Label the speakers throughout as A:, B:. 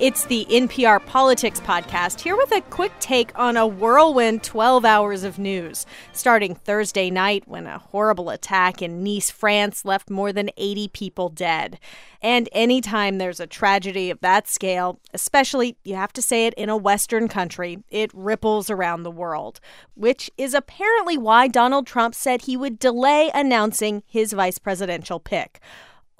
A: It's the NPR Politics Podcast, here with a quick take on a whirlwind 12 hours of news. Starting Thursday night, when a horrible attack in Nice, France left more than 80 people dead. And anytime there's a tragedy of that scale, especially, you have to say it, in a Western country, it ripples around the world. Which is apparently why Donald Trump said he would delay announcing his vice presidential pick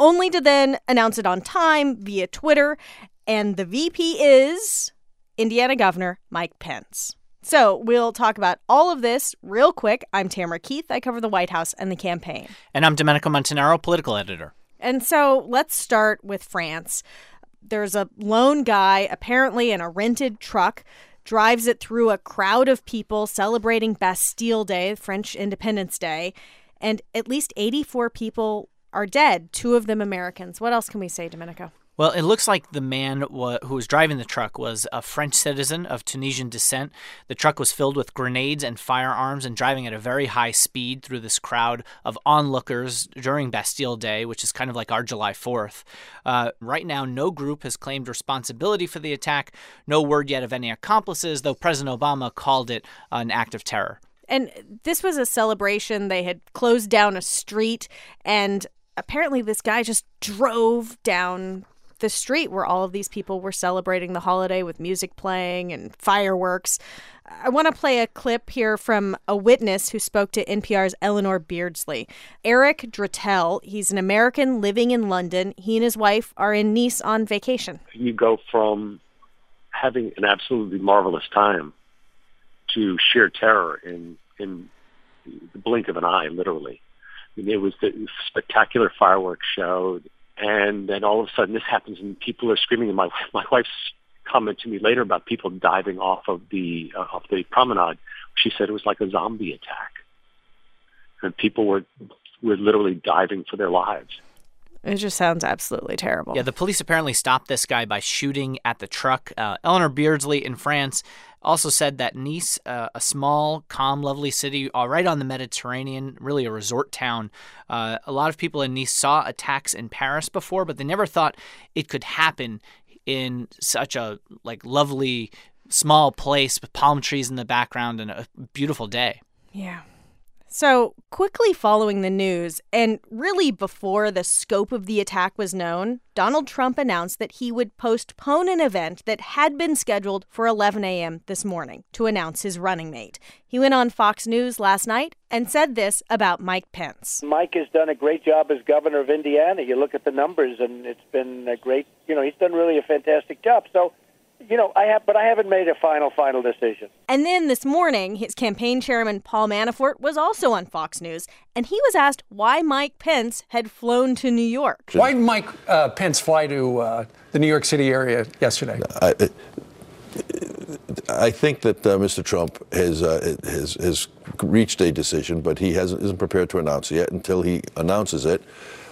A: only to then announce it on time via Twitter and the VP is Indiana Governor Mike Pence. So we'll talk about all of this real quick. I'm Tamara Keith. I cover the White House and the campaign.
B: And I'm Domenico Montanaro, political editor.
A: And so let's start with France. There's a lone guy, apparently in a rented truck, drives it through a crowd of people celebrating Bastille Day, French Independence Day, and at least 84 people are dead, two of them Americans. What else can we say, Domenico?
B: Well, it looks like the man who was driving the truck was a French citizen of Tunisian descent. The truck was filled with grenades and firearms and driving at a very high speed through this crowd of onlookers during Bastille Day, which is kind of like our July 4th. Uh, right now, no group has claimed responsibility for the attack. No word yet of any accomplices, though President Obama called it an act of terror.
A: And this was a celebration. They had closed down a street, and apparently, this guy just drove down the street where all of these people were celebrating the holiday with music playing and fireworks. I want to play a clip here from a witness who spoke to NPR's Eleanor Beardsley. Eric Drattel, he's an American living in London. He and his wife are in Nice on vacation.
C: You go from having an absolutely marvelous time to sheer terror in in the blink of an eye, literally. I mean, it was the spectacular fireworks show, and then all of a sudden this happens and people are screaming. And my my wife's comment to me later about people diving off of the uh, off the promenade. She said it was like a zombie attack, and people were were literally diving for their lives.
A: It just sounds absolutely terrible.
B: Yeah, the police apparently stopped this guy by shooting at the truck. Uh, Eleanor Beardsley in France also said that Nice, uh, a small, calm, lovely city uh, right on the Mediterranean, really a resort town. Uh, a lot of people in Nice saw attacks in Paris before, but they never thought it could happen in such a like lovely small place with palm trees in the background and a beautiful day.
A: Yeah. So, quickly following the news, and really before the scope of the attack was known, Donald Trump announced that he would postpone an event that had been scheduled for 11 a.m. this morning to announce his running mate. He went on Fox News last night and said this about Mike Pence.
D: Mike has done a great job as governor of Indiana. You look at the numbers, and it's been a great, you know, he's done really a fantastic job. So, you know, I have, but I haven't made a final, final decision.
A: And then this morning, his campaign chairman, Paul Manafort, was also on Fox News, and he was asked why Mike Pence had flown to New York.
E: Why did Mike uh, Pence fly to uh, the New York City area yesterday?
F: I, I think that uh, Mr. Trump has, uh, has, has reached a decision, but he hasn't, isn't prepared to announce it yet. Until he announces it,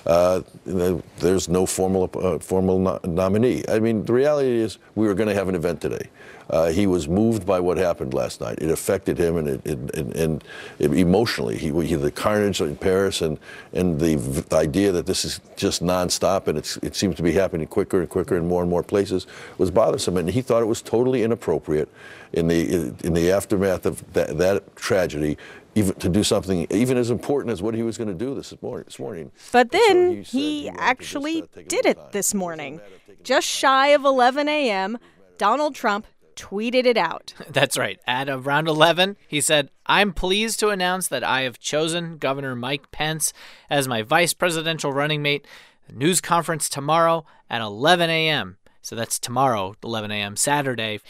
F: uh, there's no formal uh, formal no- nominee. I mean, the reality is we were going to have an event today. Uh, he was moved by what happened last night. It affected him, and, it, it, and, and it, emotionally, he, he, the carnage in Paris, and and the, the, idea that this is just nonstop, and it seems to be happening quicker and quicker in more and more places, was bothersome. And he thought it was totally inappropriate in the in the aftermath of that, that tragedy even to do something even as important as what he was going to do this morning. This morning.
A: But then so he, he actually did it this morning. Just shy of 11 a.m., Donald Trump tweeted it out.
B: That's right. At around 11, he said, I'm pleased to announce that I have chosen Governor Mike Pence as my vice presidential running mate. news conference tomorrow at 11 a.m. So that's tomorrow, 11 a.m., Saturday.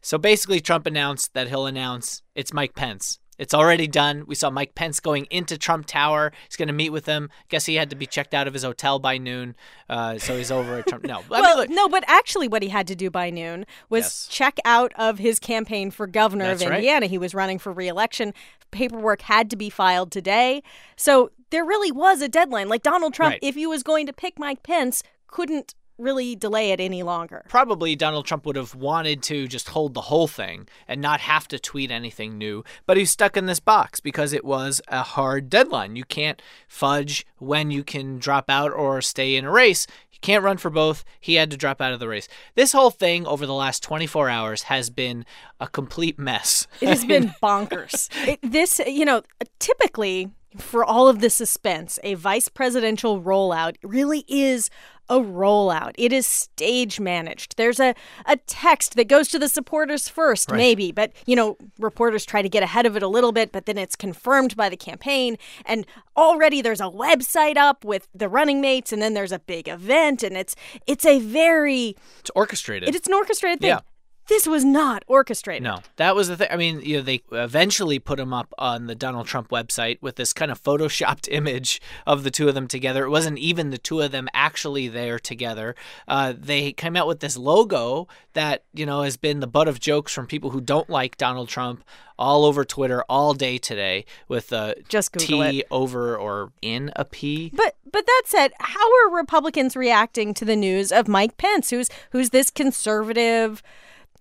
B: So basically, Trump announced that he'll announce it's Mike Pence it's already done. We saw Mike Pence going into Trump Tower. He's going to meet with him. Guess he had to be checked out of his hotel by noon, uh, so he's over at Trump. No,
A: well, I mean, no, but actually, what he had to do by noon was yes. check out of his campaign for governor That's of Indiana. Right. He was running for reelection. Paperwork had to be filed today, so there really was a deadline. Like Donald Trump, right. if he was going to pick Mike Pence, couldn't really delay it any longer.
B: Probably Donald Trump would have wanted to just hold the whole thing and not have to tweet anything new, but he's stuck in this box because it was a hard deadline. You can't fudge when you can drop out or stay in a race. You can't run for both. He had to drop out of the race. This whole thing over the last 24 hours has been a complete mess.
A: It has been bonkers. It, this, you know, typically for all of the suspense, a vice presidential rollout really is a rollout. It is stage managed. There's a, a text that goes to the supporters first,
B: Right.
A: maybe, but you know, reporters try to get ahead of it a little bit, but then it's confirmed by the campaign. And already there's a website up with the running mates, and then there's a big event, and it's it's a very
B: It's orchestrated.
A: it's an orchestrated thing.
B: Yeah.
A: This was not orchestrated.
B: No, that was the thing. I mean, you know, they eventually put him up on the Donald Trump website with this kind of photoshopped image of the two of them together. It wasn't even the two of them actually there together. Uh, they came out with this logo that you know has been the butt of jokes from people who don't like Donald Trump all over Twitter all day today with uh,
A: Just Google
B: T over or in a P.
A: But but that said, how are Republicans reacting to the news of Mike Pence, who's who's this conservative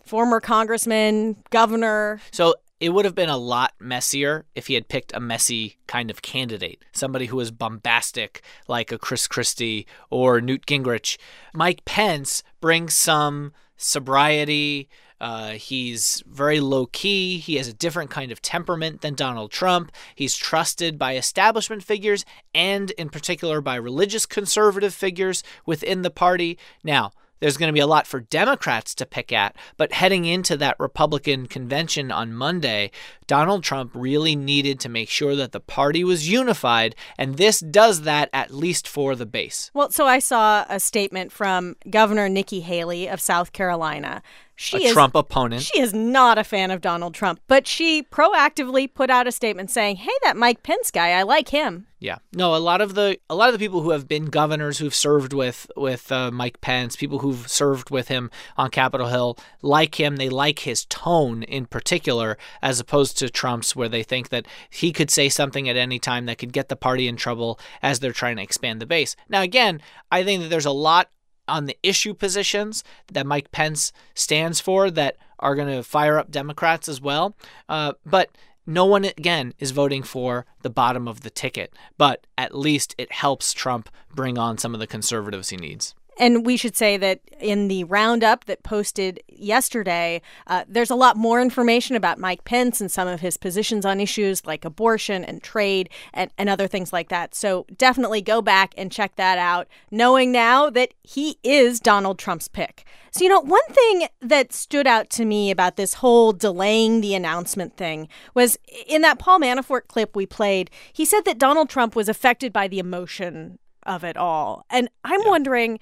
A: former congressman, governor?
B: So it would have been a lot messier if he had picked a messy kind of candidate, somebody who was bombastic like a Chris Christie or Newt Gingrich. Mike Pence brings some sobriety. Uh, he's very low key. He has a different kind of temperament than Donald Trump. He's trusted by establishment figures and, in particular, by religious conservative figures within the party. Now, there's going to be a lot for Democrats to pick at, but heading into that Republican convention on Monday, Donald Trump really needed to make sure that the party was unified, and this does that at least for the base.
A: Well, so I saw a statement from Governor Nikki Haley of South Carolina. She
B: a
A: is
B: Trump opponent.
A: she is not a fan of Donald Trump, but she proactively put out a statement saying, "Hey, that Mike Pence guy, I like him."
B: Yeah, no. A lot of the a lot of the people who have been governors who've served with with uh, Mike Pence, people who've served with him on Capitol Hill, like him. They like his tone in particular, as opposed to Trump's, where they think that he could say something at any time that could get the party in trouble as they're trying to expand the base. Now, again, I think that there's a lot on the issue positions that Mike Pence stands for that are going to fire up Democrats as well. Uh, but no one, again, is voting for the bottom of the ticket. But at least it helps Trump bring on some of the conservatives he needs.
A: And we should say that in the roundup that posted yesterday, uh, there's a lot more information about Mike Pence and some of his positions on issues like abortion and trade and, and other things like that. So definitely go back and check that out, knowing now that he is Donald Trump's pick. So, you know, one thing that stood out to me about this whole delaying the announcement thing was in that Paul Manafort clip we played, he said that Donald Trump was affected by the emotion of it all. And I'm wondering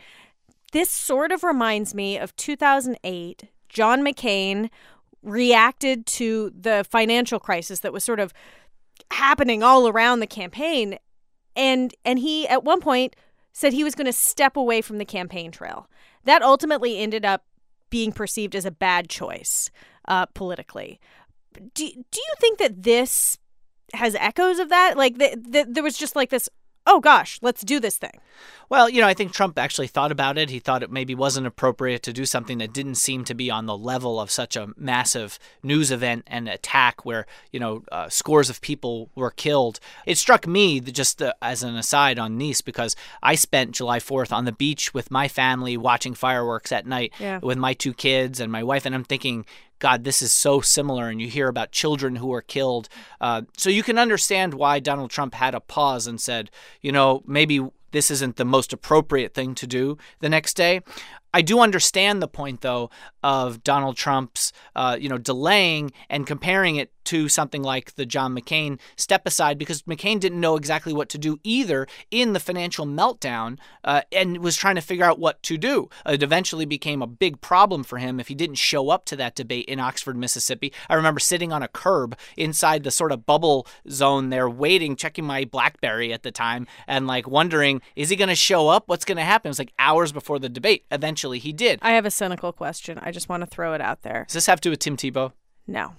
A: this sort of reminds me of 2008. John McCain reacted to the financial crisis that was sort of happening all around the campaign and and he at one point said he was going to step away from the campaign trail. That ultimately ended up being perceived as a bad choice uh, politically. Do, do you think that this has echoes of that? Like, the, the, there was just like this, oh gosh, let's do this thing.
B: Well, you know, I think Trump actually thought about it. He thought it maybe wasn't appropriate to do something that didn't seem to be on the level of such a massive news event and attack where, you know, uh, scores of people were killed. It struck me, just uh, as an aside on Nice, because I spent July 4th on the beach with my family watching fireworks at night
A: Yeah.
B: with my two kids and my wife, and I'm thinking, God, this is so similar. And you hear about children who are killed. Uh, so you can understand why Donald Trump had a pause and said, you know, maybe this isn't the most appropriate thing to do the next day. I do understand the point, though, of Donald Trump's, uh, you know, delaying and comparing it to something like the John McCain step aside because McCain didn't know exactly what to do either in the financial meltdown uh, and was trying to figure out what to do. It eventually became a big problem for him if he didn't show up to that debate in Oxford, Mississippi. I remember sitting on a curb inside the sort of bubble zone there, waiting, checking my Blackberry at the time, and like wondering, is he going to show up? What's going to happen? It was like hours before the debate. Eventually, he did.
A: I have a cynical question. I just want to throw it out there.
B: Does this have to do with Tim Tebow?
A: No.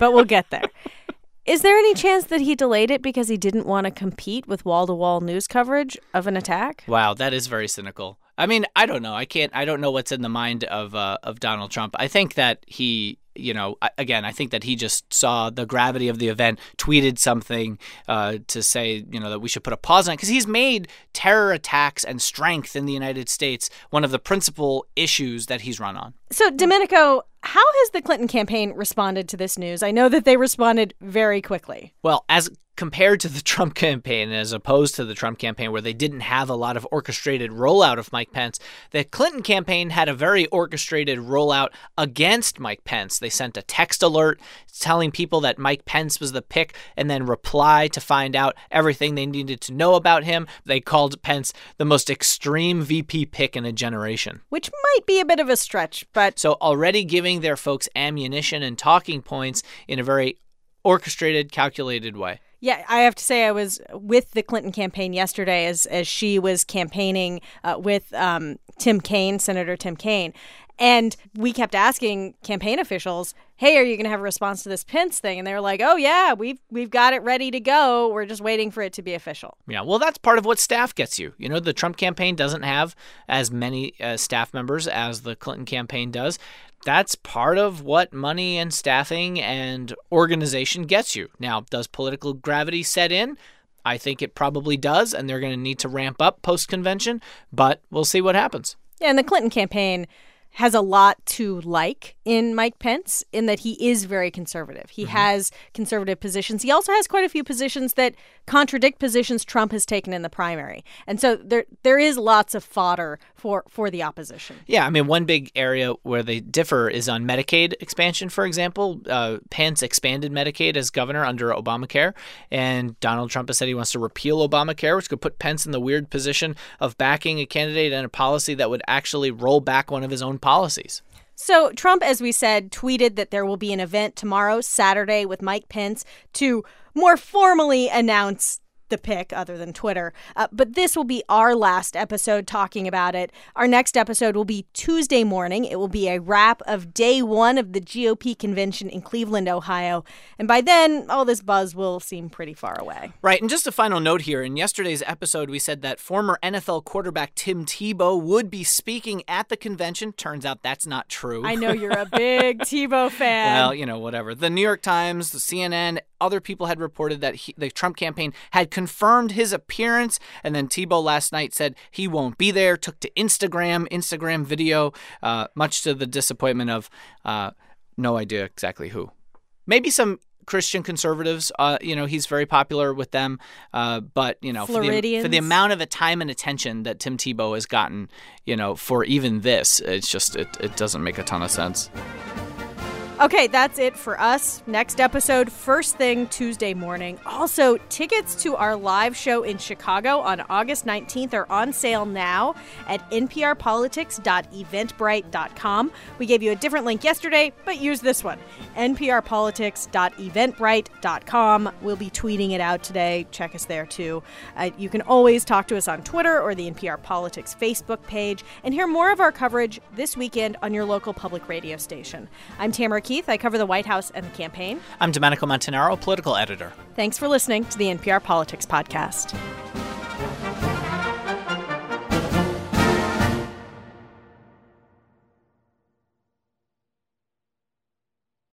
A: but we'll get there. Is there any chance that he delayed it because he didn't want to compete with wall to wall news coverage of an attack?
B: Wow, that is very cynical. I mean, I don't know. I can't. I don't know what's in the mind of uh, of Donald Trump. I think that he you know, again, I think that he just saw the gravity of the event, tweeted something uh, to say, you know, that we should put a pause on it because he's made terror attacks and strength in the United States one of the principal issues that he's run on.
A: So, Domenico, how has the Clinton campaign responded to this news? I know that they responded very quickly.
B: Well, as compared to the Trump campaign, as opposed to the Trump campaign, where they didn't have a lot of orchestrated rollout of Mike Pence, the Clinton campaign had a very orchestrated rollout against Mike Pence. They sent a text alert telling people that Mike Pence was the pick and then reply to find out everything they needed to know about him. They called Pence the most extreme VP pick in a generation.
A: Which might be a bit of a stretch, but.
B: So already giving their folks ammunition and talking points in a very orchestrated, calculated way.
A: Yeah, I have to say I was with the Clinton campaign yesterday as as she was campaigning uh, with um, Tim Kaine, Senator Tim Kaine, and we kept asking campaign officials, "Hey, are you going to have a response to this Pence thing?" And they were like, "Oh yeah, we've we've got it ready to go. We're just waiting for it to be official."
B: Yeah, well, that's part of what staff gets you. You know, the Trump campaign doesn't have as many uh, staff members as the Clinton campaign does that's part of what money and staffing and organization gets you. Now, does political gravity set in? I think it probably does, and they're going to need to ramp up post convention, but we'll see what happens.
A: Yeah, and the Clinton campaign has a lot to like in Mike Pence in that he is very conservative. He mm-hmm. has conservative positions. He also has quite a few positions that contradict positions Trump has taken in the primary. And so there there is lots of fodder for for the opposition.
B: Yeah, I mean one big area where they differ is on Medicaid expansion, for example. Uh, Pence expanded Medicaid as governor under Obamacare, and Donald Trump has said he wants to repeal Obamacare, which could put Pence in the weird position of backing a candidate and a policy that would actually roll back one of his own policies.
A: So, Trump, as we said, tweeted that there will be an event tomorrow, Saturday, with Mike Pence to more formally announce the pick other than Twitter. Uh, but this will be our last episode talking about it. Our next episode will be Tuesday morning. It will be a wrap of day one of the GOP convention in Cleveland, Ohio. And by then, all this buzz will seem pretty far away.
B: Right. And just a final note here in yesterday's episode, we said that former NFL quarterback Tim Tebow would be speaking at the convention. Turns out that's not true.
A: I know you're a big Tebow fan.
B: Well, you know, whatever. The New York Times, the CNN, other people had reported that he, the Trump campaign had confirmed his appearance. And then Tebow last night said he won't be there, took to Instagram, Instagram video, uh, much to the disappointment of uh, no idea exactly who. Maybe some Christian conservatives. Uh, you know, he's very popular with them. Uh, but you know, for the, for the, amount of time and attention that Tim Tebow has gotten, you know, for even this, it's just it, it doesn't make a ton of sense.
A: Okay, that's it for us. Next episode, first thing Tuesday morning. Also, tickets to our live show in Chicago on August 19th are on sale now at nprpolitics.eventbrite.com. We gave you a different link yesterday, but use this one nprpolitics.eventbrite.com. We'll be tweeting it out today. Check us there too. Uh, you can always talk to us on Twitter or the NPR Politics Facebook page and hear more of our coverage this weekend on your local public radio station. I'm Tamara Keith. I cover the White House and the campaign.
B: I'm Domenico Montanaro, political editor.
A: Thanks for listening to the NPR Politics Podcast.